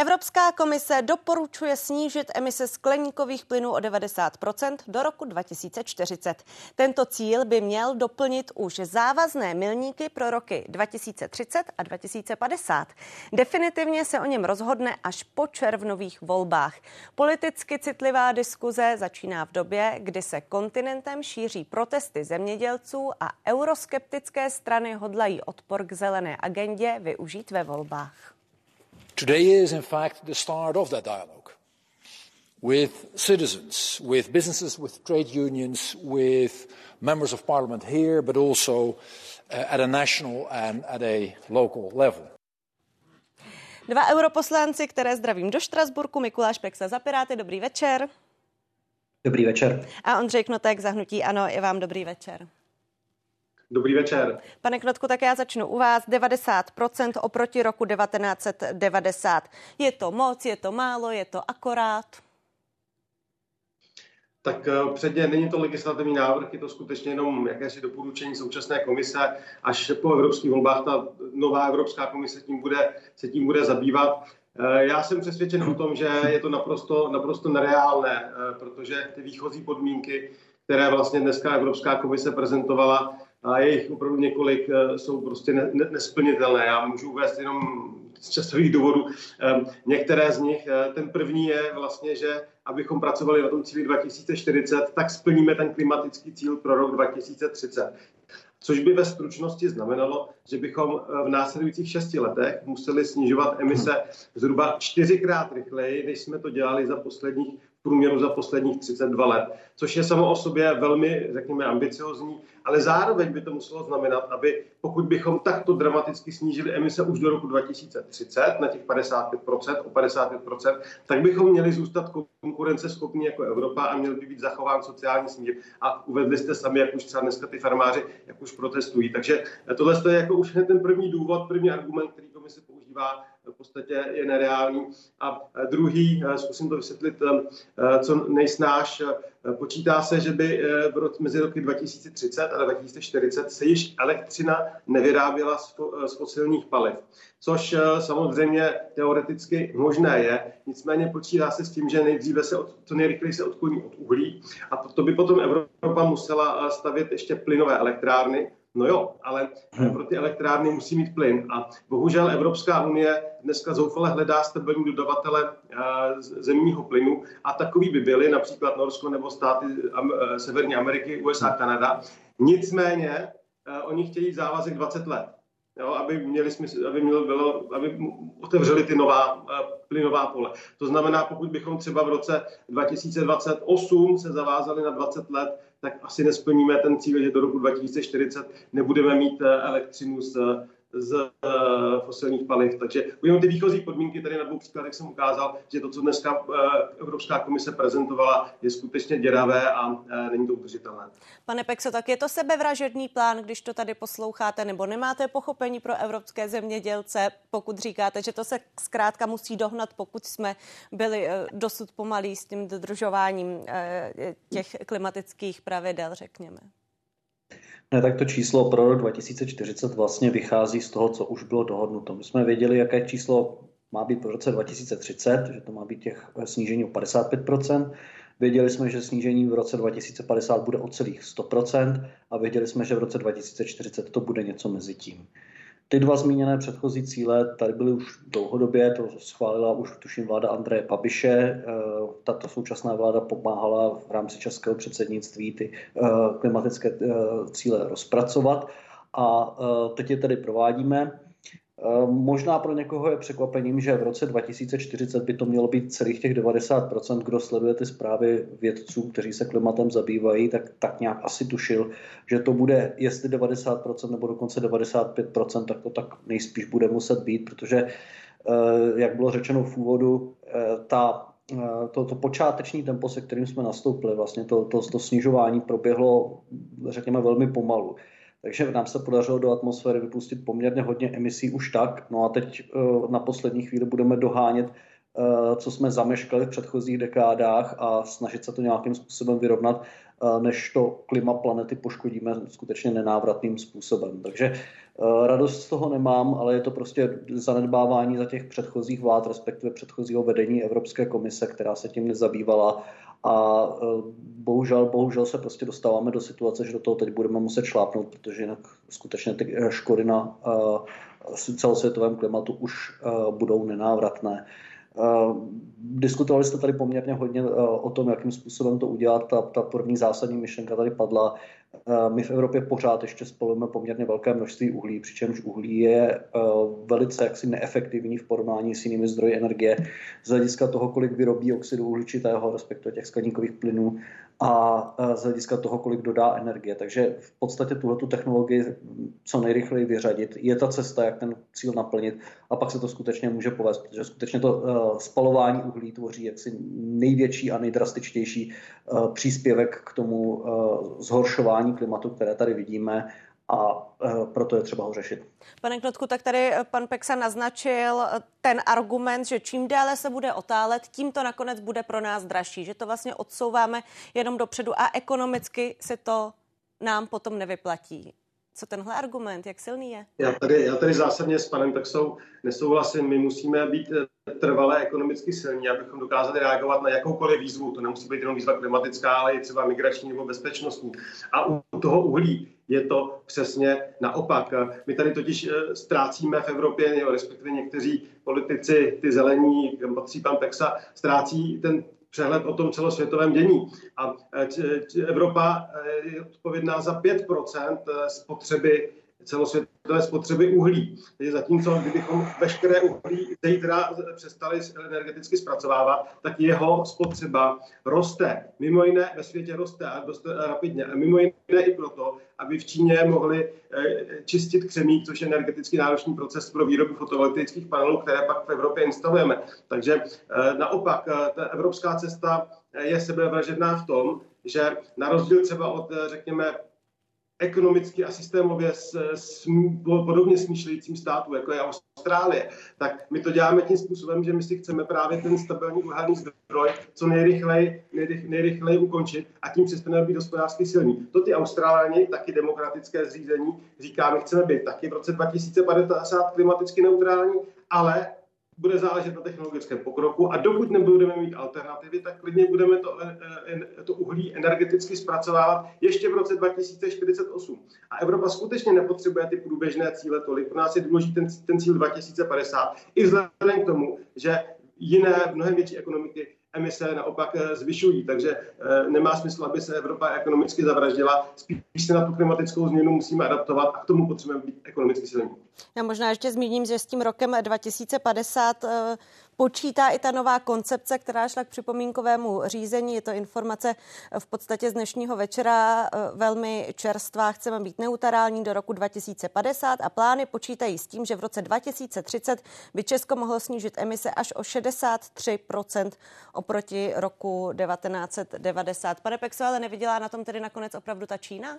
Evropská komise doporučuje snížit emise skleníkových plynů o 90% do roku 2040. Tento cíl by měl doplnit už závazné milníky pro roky 2030 a 2050. Definitivně se o něm rozhodne až po červnových volbách. Politicky citlivá diskuze začíná v době, kdy se kontinentem šíří protesty zemědělců a euroskeptické strany hodlají odpor k zelené agendě využít ve volbách. Today is, in fact, the start of that dialogue with citizens, with businesses, with trade unions, with members of parliament here, but also uh, at a national and at a local level. Dva europoslanci, které zdravím do Štrasburku, Mikuláš Peksa za Piráty, dobrý večer. Dobrý večer. A Ondřej Knotek za Hnutí Ano, i vám dobrý večer. Dobrý večer. Pane Knotku, tak já začnu u vás. 90% oproti roku 1990. Je to moc, je to málo, je to akorát? Tak eh, předně není to legislativní návrh, je to skutečně jenom jakési doporučení současné komise. Až po evropských volbách ta nová Evropská komise tím bude, se tím bude zabývat. Eh, já jsem přesvědčen o tom, že je to naprosto, naprosto nereálné, eh, protože ty výchozí podmínky, které vlastně dneska Evropská komise prezentovala, a jejich opravdu několik eh, jsou prostě nesplnitelné. Já můžu uvést jenom z časových důvodů některé z nich. Ten první je vlastně, že abychom pracovali na tom cíli 2040, tak splníme ten klimatický cíl pro rok 2030 což by ve stručnosti znamenalo, že bychom eh, v následujících šesti letech museli snižovat emise zhruba čtyřikrát rychleji, než jsme to dělali za posledních průměru za posledních 32 let, což je samo o sobě velmi, řekněme, ambiciozní, ale zároveň by to muselo znamenat, aby pokud bychom takto dramaticky snížili emise už do roku 2030 na těch 55%, o 55%, tak bychom měli zůstat konkurenceschopní jako Evropa a měl by být zachován sociální smír. A uvedli jste sami, jak už třeba dneska ty farmáři, jak už protestují. Takže tohle je jako už ten první důvod, první argument, který komise používá v podstatě je nereálný. A druhý, zkusím to vysvětlit co nejsnáš, počítá se, že by mezi roky 2030 a 2040 se již elektřina nevyráběla z fosilních paliv. Což samozřejmě teoreticky možné je, nicméně počítá se s tím, že nejdříve se od, co nejrychleji se odkloní od uhlí a to by potom Evropa musela stavět ještě plynové elektrárny, No jo, ale hmm. pro ty elektrárny musí mít plyn. A bohužel Evropská unie dneska zoufale hledá stabilní dodavatele eh, zemního plynu a takový by byly například Norsko nebo státy eh, Severní Ameriky, USA, Kanada. Nicméně eh, oni chtějí závazek 20 let. Jo, aby měli smysl, aby, mělo, bylo, aby otevřeli ty nová plynová pole. To znamená, pokud bychom třeba v roce 2028 se zavázali na 20 let, tak asi nesplníme ten cíl, že do roku 2040 nebudeme mít eh, elektřinu z z uh, fosilních paliv. Takže jenom ty výchozí podmínky tady na dvou příkladech jsem ukázal, že to, co dneska uh, Evropská komise prezentovala, je skutečně děravé a uh, není to udržitelné. Pane Pexo, tak je to sebevražedný plán, když to tady posloucháte, nebo nemáte pochopení pro evropské zemědělce, pokud říkáte, že to se zkrátka musí dohnat, pokud jsme byli dosud pomalí s tím dodržováním těch klimatických pravidel, řekněme. Ne, tak to číslo pro rok 2040 vlastně vychází z toho, co už bylo dohodnuto. My jsme věděli, jaké číslo má být v roce 2030, že to má být těch eh, snížení o 55%. Věděli jsme, že snížení v roce 2050 bude o celých 100% a věděli jsme, že v roce 2040 to bude něco mezi tím. Ty dva zmíněné předchozí cíle tady byly už dlouhodobě, to schválila už tuším vláda Andreje Babiše. Eh, tato současná vláda pomáhala v rámci českého předsednictví ty eh, klimatické eh, cíle rozpracovat a teď je tedy provádíme. Eh, možná pro někoho je překvapením, že v roce 2040 by to mělo být celých těch 90%, kdo sleduje ty zprávy vědců, kteří se klimatem zabývají, tak, tak nějak asi tušil, že to bude, jestli 90% nebo dokonce 95%, tak to tak nejspíš bude muset být, protože, eh, jak bylo řečeno v úvodu, eh, ta to, to počáteční tempo, se kterým jsme nastoupili, vlastně to, to, to snižování proběhlo, řekněme, velmi pomalu. Takže nám se podařilo do atmosféry vypustit poměrně hodně emisí už tak. No a teď eh, na poslední chvíli budeme dohánět, eh, co jsme zameškali v předchozích dekádách a snažit se to nějakým způsobem vyrovnat. Než to klima planety poškodíme skutečně nenávratným způsobem. Takže radost z toho nemám, ale je to prostě zanedbávání za těch předchozích vlád, respektive předchozího vedení Evropské komise, která se tím nezabývala a bohužel, bohužel se prostě dostáváme do situace, že do toho teď budeme muset šlápnout, protože jinak skutečně ty škody na celosvětovém klimatu už budou nenávratné. Diskutovali jste tady poměrně hodně o tom, jakým způsobem to udělat. Ta, ta první zásadní myšlenka tady padla. My v Evropě pořád ještě spalujeme poměrně velké množství uhlí, přičemž uhlí je velice jaksi neefektivní v porovnání s jinými zdroji energie z hlediska toho, kolik vyrobí oxidu uhličitého, respektive těch skleníkových plynů a z hlediska toho, kolik dodá energie. Takže v podstatě tuhle technologii co nejrychleji vyřadit je ta cesta, jak ten cíl naplnit a pak se to skutečně může povést, protože skutečně to spalování uhlí tvoří jaksi největší a nejdrastičtější příspěvek k tomu zhoršování klimatu, které tady vidíme a proto je třeba ho řešit. Pane Knotku, tak tady pan Peksa naznačil ten argument, že čím déle se bude otálet, tím to nakonec bude pro nás dražší, že to vlastně odsouváme jenom dopředu a ekonomicky se to nám potom nevyplatí. Co tenhle argument, jak silný je? Já tady, já tady zásadně s panem Pexou nesouhlasím. My musíme být trvalé ekonomicky silní, abychom dokázali reagovat na jakoukoliv výzvu. To nemusí být jenom výzva klimatická, ale i třeba migrační nebo bezpečnostní. A u toho uhlí je to přesně naopak. My tady totiž eh, ztrácíme v Evropě, respektive někteří politici, ty zelení, patří pan Pexa, ztrácí ten přehled o tom celosvětovém dění. A eh, Evropa eh, je odpovědná za 5% spotřeby celosvětové spotřeby uhlí. Takže zatímco, kdybychom veškeré uhlí zítra přestali energeticky zpracovávat, tak jeho spotřeba roste. Mimo jiné ve světě roste a dost rapidně. A mimo jiné i proto, aby v Číně mohli eh, čistit křemík, což je energeticky náročný proces pro výrobu fotovoltaických panelů, které pak v Evropě instalujeme. Takže eh, naopak, eh, ta evropská cesta je sebevražedná v tom, že na rozdíl třeba od, řekněme, ekonomicky a systémově s, s podobně smýšlejícím státu, jako je Austrálie, tak my to děláme tím způsobem, že my si chceme právě ten stabilní uhelný zdroj co nejrychleji, nejrych, nejrychleji ukončit a tím přestaneme být hospodářsky silní. To ty Austráláni, taky demokratické zřízení, říká, my chceme být taky v roce 2050 klimaticky neutrální, ale bude záležet na technologickém pokroku a dokud nebudeme mít alternativy, tak klidně budeme to, eh, eh, to uhlí energeticky zpracovávat ještě v roce 2048. A Evropa skutečně nepotřebuje ty průběžné cíle tolik. Pro nás je důležitý ten, ten cíl 2050. I vzhledem k tomu, že jiné, mnohem větší ekonomiky emise naopak eh, zvyšují. Takže nemá smysl, aby se Evropa ekonomicky zavraždila. Spíš se na tu klimatickou změnu musíme adaptovat a k tomu potřebujeme být ekonomicky silní. Já možná ještě zmíním, že s tím rokem 2050 eh, počítá i ta nová koncepce, která šla k připomínkovému řízení. Je to informace v podstatě z dnešního večera eh, velmi čerstvá. Chceme být neutrální do roku 2050 a plány počítají s tím, že v roce 2030 by Česko mohlo snížit emise až o 63% oproti roku 1990. Pane Pexo, ale neviděla na tom tedy nakonec opravdu ta Čína?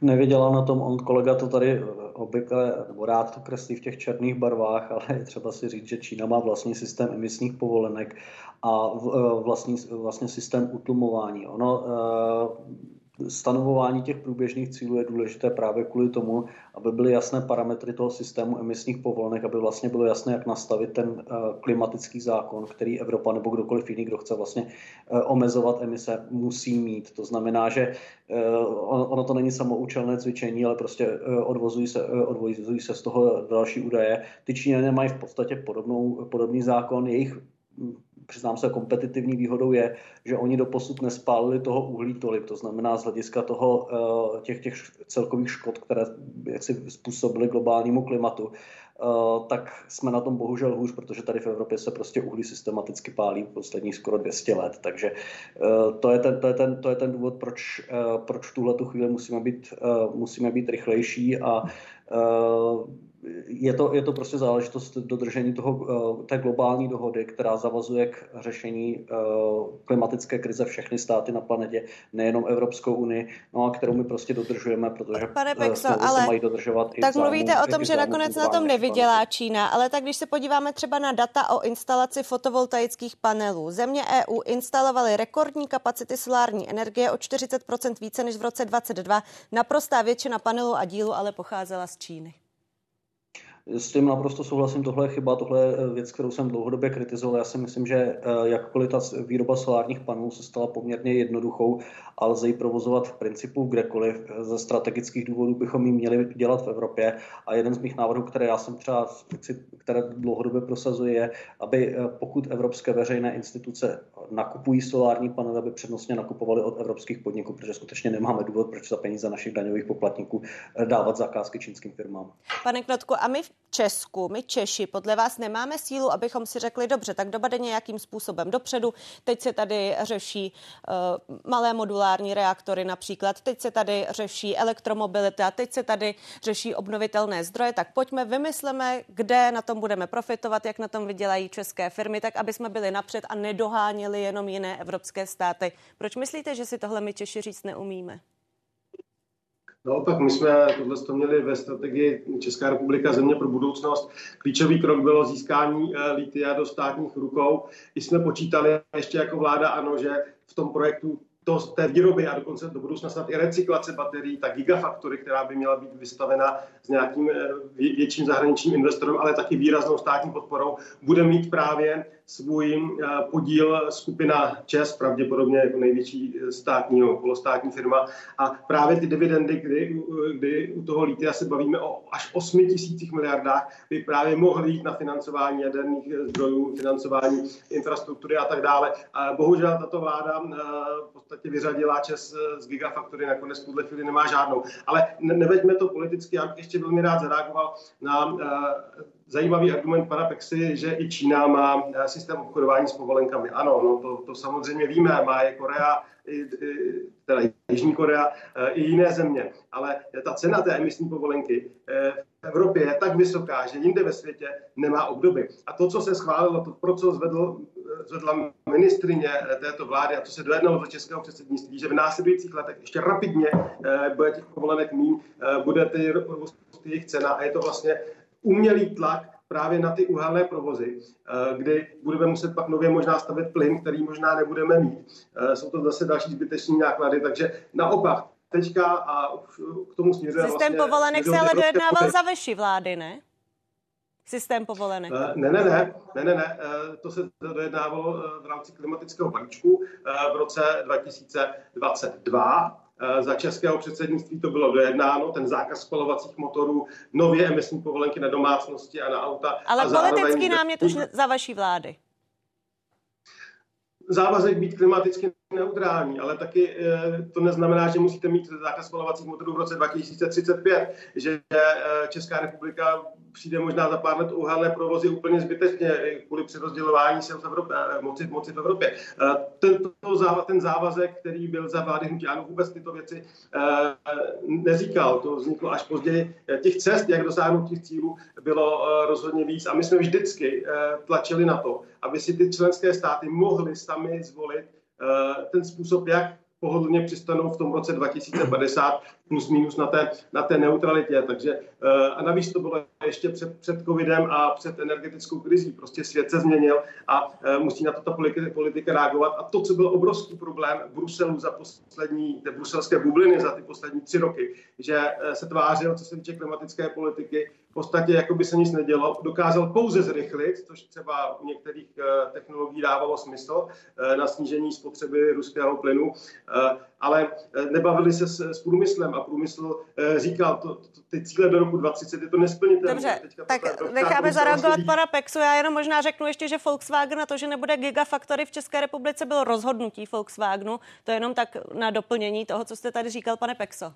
Nevěděla na tom, on kolega to tady eh, obvykle, nebo rád to kreslí v těch černých barvách, ale je třeba si říct, že Čína má vlastní systém emisních povolenek a eh, vlastní, vlastně systém utlumování. Ono eh, stanovování těch průběžných cílů je důležité právě kvůli tomu, aby byly jasné parametry toho systému emisních povolenek, aby vlastně bylo jasné, jak nastavit ten eh, klimatický zákon, který Evropa nebo kdokoliv jiný, kdo chce vlastně eh, omezovat emise, musí mít. To znamená, že eh, ono to není samoučelné cvičení, ale prostě odvozují se, odvozují se z toho další údaje. Ty Číňané mají v podstatě podobnou, podobný zákon, jejich přiznám se, kompetitivní výhodou je, že oni do posud nespálili toho uhlí tolik, to znamená z hlediska toho, eh, těch, těch celkových škod, které jak si způsobily globálnímu klimatu, eh, tak jsme na tom bohužel hůř, protože tady v Evropě se prostě uhlí systematicky pálí posledních skoro 200 let. Takže eh, to je ten, to je ten, to je ten důvod, proč, proč v tuhle chvíli musíme být, musíme být rychlejší a je to, je to prostě záležitost dodržení toho, eh, té globální dohody, která zavazuje k řešení eh, klimatické krize všechny státy na planetě, nejenom Evropskou unii, no a kterou my prostě dodržujeme, protože Pane Pexo, ale mají dodržovat i tak mluvíte o tom, že nakonec na tom nevydělá Čína, ale tak když se podíváme třeba na data o instalaci fotovoltaických panelů, země EU instalovaly rekordní kapacity solární energie o 40% více než v roce 2022. Naprostá většina panelů a dílů ale pocházela z Číny. S tím naprosto souhlasím, tohle je chyba, tohle je eh, věc, kterou jsem dlouhodobě kritizoval. Já si myslím, že eh, jakkoliv ta výroba solárních panelů se stala poměrně jednoduchou a lze ji provozovat v principu kdekoliv, eh, ze strategických důvodů bychom ji měli dělat v Evropě. A jeden z mých návrhů, které já jsem třeba, které dlouhodobě prosazuji, je, aby pokud evropské veřejné instituce nakupují solární panely, aby přednostně nakupovali od evropských podniků, protože skutečně nemáme důvod, proč za peníze našich daňových poplatníků dávat zakázky čínským firmám. Pane Knotku, a my v Česku, my Češi, podle vás nemáme sílu, abychom si řekli, dobře, tak doba jde nějakým způsobem dopředu. Teď se tady řeší uh, malé modulární reaktory například, teď se tady řeší elektromobilita, teď se tady řeší obnovitelné zdroje, tak pojďme, vymysleme, kde na tom budeme profitovat, jak na tom vydělají české firmy, tak aby jsme byli napřed a nedoháněli jenom jiné evropské státy. Proč myslíte, že si tohle my Češi říct neumíme? No, tak my jsme tohle to měli ve strategii Česká republika země pro budoucnost. Klíčový krok bylo získání eh, litia do státních rukou. I jsme počítali ještě jako vláda, ano, že v tom projektu to, té výroby a dokonce do budoucna snad i recyklace baterií, ta gigafaktory, která by měla být vystavena s nějakým eh, větším zahraničním investorem, ale taky výraznou státní podporou, bude mít právě svůj eh, podíl skupina ČES, pravděpodobně jako největší eh, státní nebo polostátní firma. A právě ty dividendy, kdy, kdy u toho lítia se bavíme o až 8 tisících miliardách, by právě mohly jít na financování jaderných zdrojů, financování infrastruktury a tak dále. A bohužel tato vláda v podstatě vyřadila ČES z gigafaktory, nakonec v chvíli nemá žádnou. Ale neveďme to politicky, já bych ještě velmi rád zareagoval na zajímavý argument pana Pexy, že i Čína má eh, systém obchodování s povolenkami. Ano, no to, to samozřejmě víme, má je Korea, i, teda Jižní Korea eh, i jiné země. Ale ta cena té emisní povolenky eh, v Evropě je tak vysoká, že jinde ve světě nemá obdoby. A to, co se schválilo, to, pro co zvedl, zvedla ministrině této vlády a co se dojednalo do českého předsednictví, že v následujících letech ještě rapidně bude těch povolenek mín, bude ty jejich cena a je to vlastně umělý tlak právě na ty uhelné provozy, eh, kdy budeme muset pak nově možná stavět plyn, který možná nebudeme mít. Eh, jsou to zase další zbytečné náklady, takže naopak teďka a k tomu směřuje Systém vlastně, povolenek se ale dojednával za vaší vlády, ne? Systém povolenek. Eh, ne, ne, ne, ne, ne, ne, to se dojednávalo v rámci klimatického balíčku v roce 2022 Eh, za českého předsednictví to bylo dojednáno, ten zákaz spalovacích motorů, nově emisní povolenky na domácnosti a na auta. Ale a politický námět už za vaší vlády závazek být klimaticky neutrální, ale taky eh, to neznamená, že musíte mít zákaz spalovacích motorů v roce 2035, že eh, Česká republika přijde možná za pár let uhelné provozy úplně zbytečně kvůli přerozdělování sil v Evropě, eh, moci, moci v Evropě. Ten, to, ten závazek, který byl za vlády hnutí ano, vůbec tyto věci neříkal. To vzniklo až později. Těch cest, jak dosáhnout těch cílů, bylo rozhodně víc a my jsme vždycky tlačili na to, aby si ty členské státy mohly sami zvolit eh, ten způsob, jak pohodlně přistanou v tom roce 2050 plus minus na té, na té neutralitě. Takže eh, a navíc to bylo ještě před, před covidem a před energetickou krizí. Prostě svět se změnil a eh, musí na to ta politika, reagovat. A to, co byl obrovský problém Bruselu za poslední, té bruselské bubliny za ty poslední tři roky, že se tvářil, co se týče klimatické politiky, v podstatě jako by se nic nedělo, dokázal pouze zrychlit, což třeba u některých eh, technologií dávalo smysl eh, na snížení spotřeby ruského plynu, eh, ale nebavili se s, s průmyslem a průmysl říkal, to, to, ty cíle do roku 2030 je to nesplnitelné. Dobře, tak necháme zareagovat pana Pexu. Já jenom možná řeknu ještě, že Volkswagen na to, že nebude Gigafactory v České republice, bylo rozhodnutí Volkswagenu. To je jenom tak na doplnění toho, co jste tady říkal, pane Pexo.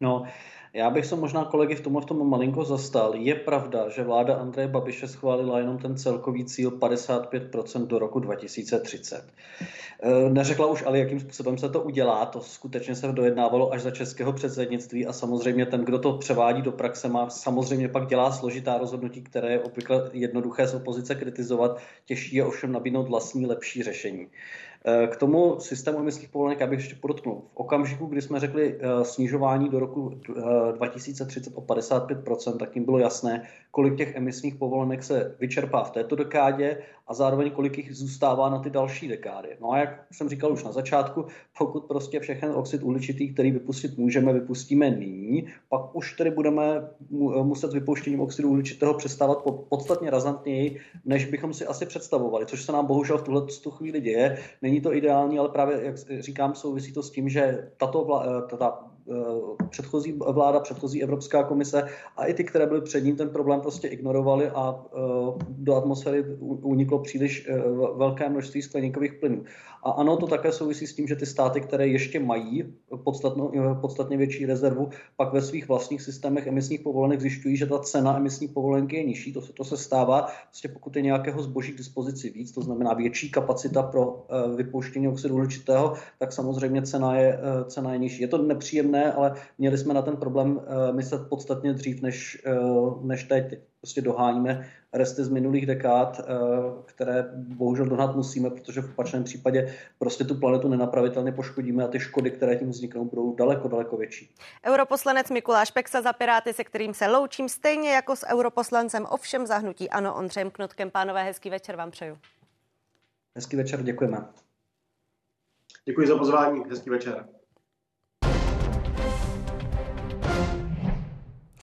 No, Já bych se možná kolegy v tomhle v tom malinko zastal. Je pravda, že vláda Andreje Babiše schválila jenom ten celkový cíl 55% do roku 2030. Eh, neřekla už ale, jakým způsobem se to udělá. To skutečně se dojednávalo až za českého předsednictví a samozřejmě ten, kdo to převádí do praxe, má samozřejmě pak dělá složitá rozhodnutí, které je obvykle jednoduché z opozice kritizovat. Těžší je ovšem nabídnout vlastní lepší řešení. Eh, k tomu systému emisních povolenek, abych ještě podotknul. V okamžiku, kdy jsme řekli eh, snižování do roku 2030 eh, o 55%, tak jim bylo jasné, kolik těch emisních povolenek se vyčerpá v této dekádě a zároveň kolik jich zůstává na ty další dekády. No a jak jsem říkal už na začátku, pokud prostě všechen oxid uhličitý, který vypustit můžeme, vypustíme nyní, pak už tedy budeme muset vypouštěním oxidu uhličitého přestávat podstatně razantněji, než bychom si asi představovali, což se nám bohužel v tuhle chvíli děje. Není to ideální, ale právě, jak říkám, souvisí to s tím, že tato vláda, ta Eh, předchozí vláda, předchozí Evropská komise a i ty, které byly před ním, ten problém prostě ignorovali a eh, do atmosféry uniklo příliš eh, velké množství skleníkových plynů. A ano, to také souvisí s tím, že ty státy, které ještě mají podstatně větší rezervu, pak ve svých vlastních systémech emisních povolenek zjišťují, že ta cena emisní povolenky je nižší. To se, to se stává, prostě pokud je nějakého zboží k dispozici víc, to znamená větší kapacita pro vypouštění oxidu uhličitého, tak samozřejmě cena je, cena je nižší. Je to nepříjemné, ne, ale měli jsme na ten problém uh, myslet podstatně dřív, než, uh, než teď. teď. Prostě doháníme resty z minulých dekád, uh, které bohužel dohnat musíme, protože v opačném případě prostě tu planetu nenapravitelně poškodíme a ty škody, které tím vzniknou, budou daleko, daleko větší. Europoslanec Mikuláš Peksa za Piráty, se kterým se loučím, stejně jako s europoslancem ovšem zahnutí Ano Ondřejem Knutkem. Pánové, hezký večer vám přeju. Hezký večer, děkujeme. Děkuji za pozvání, hezký večer.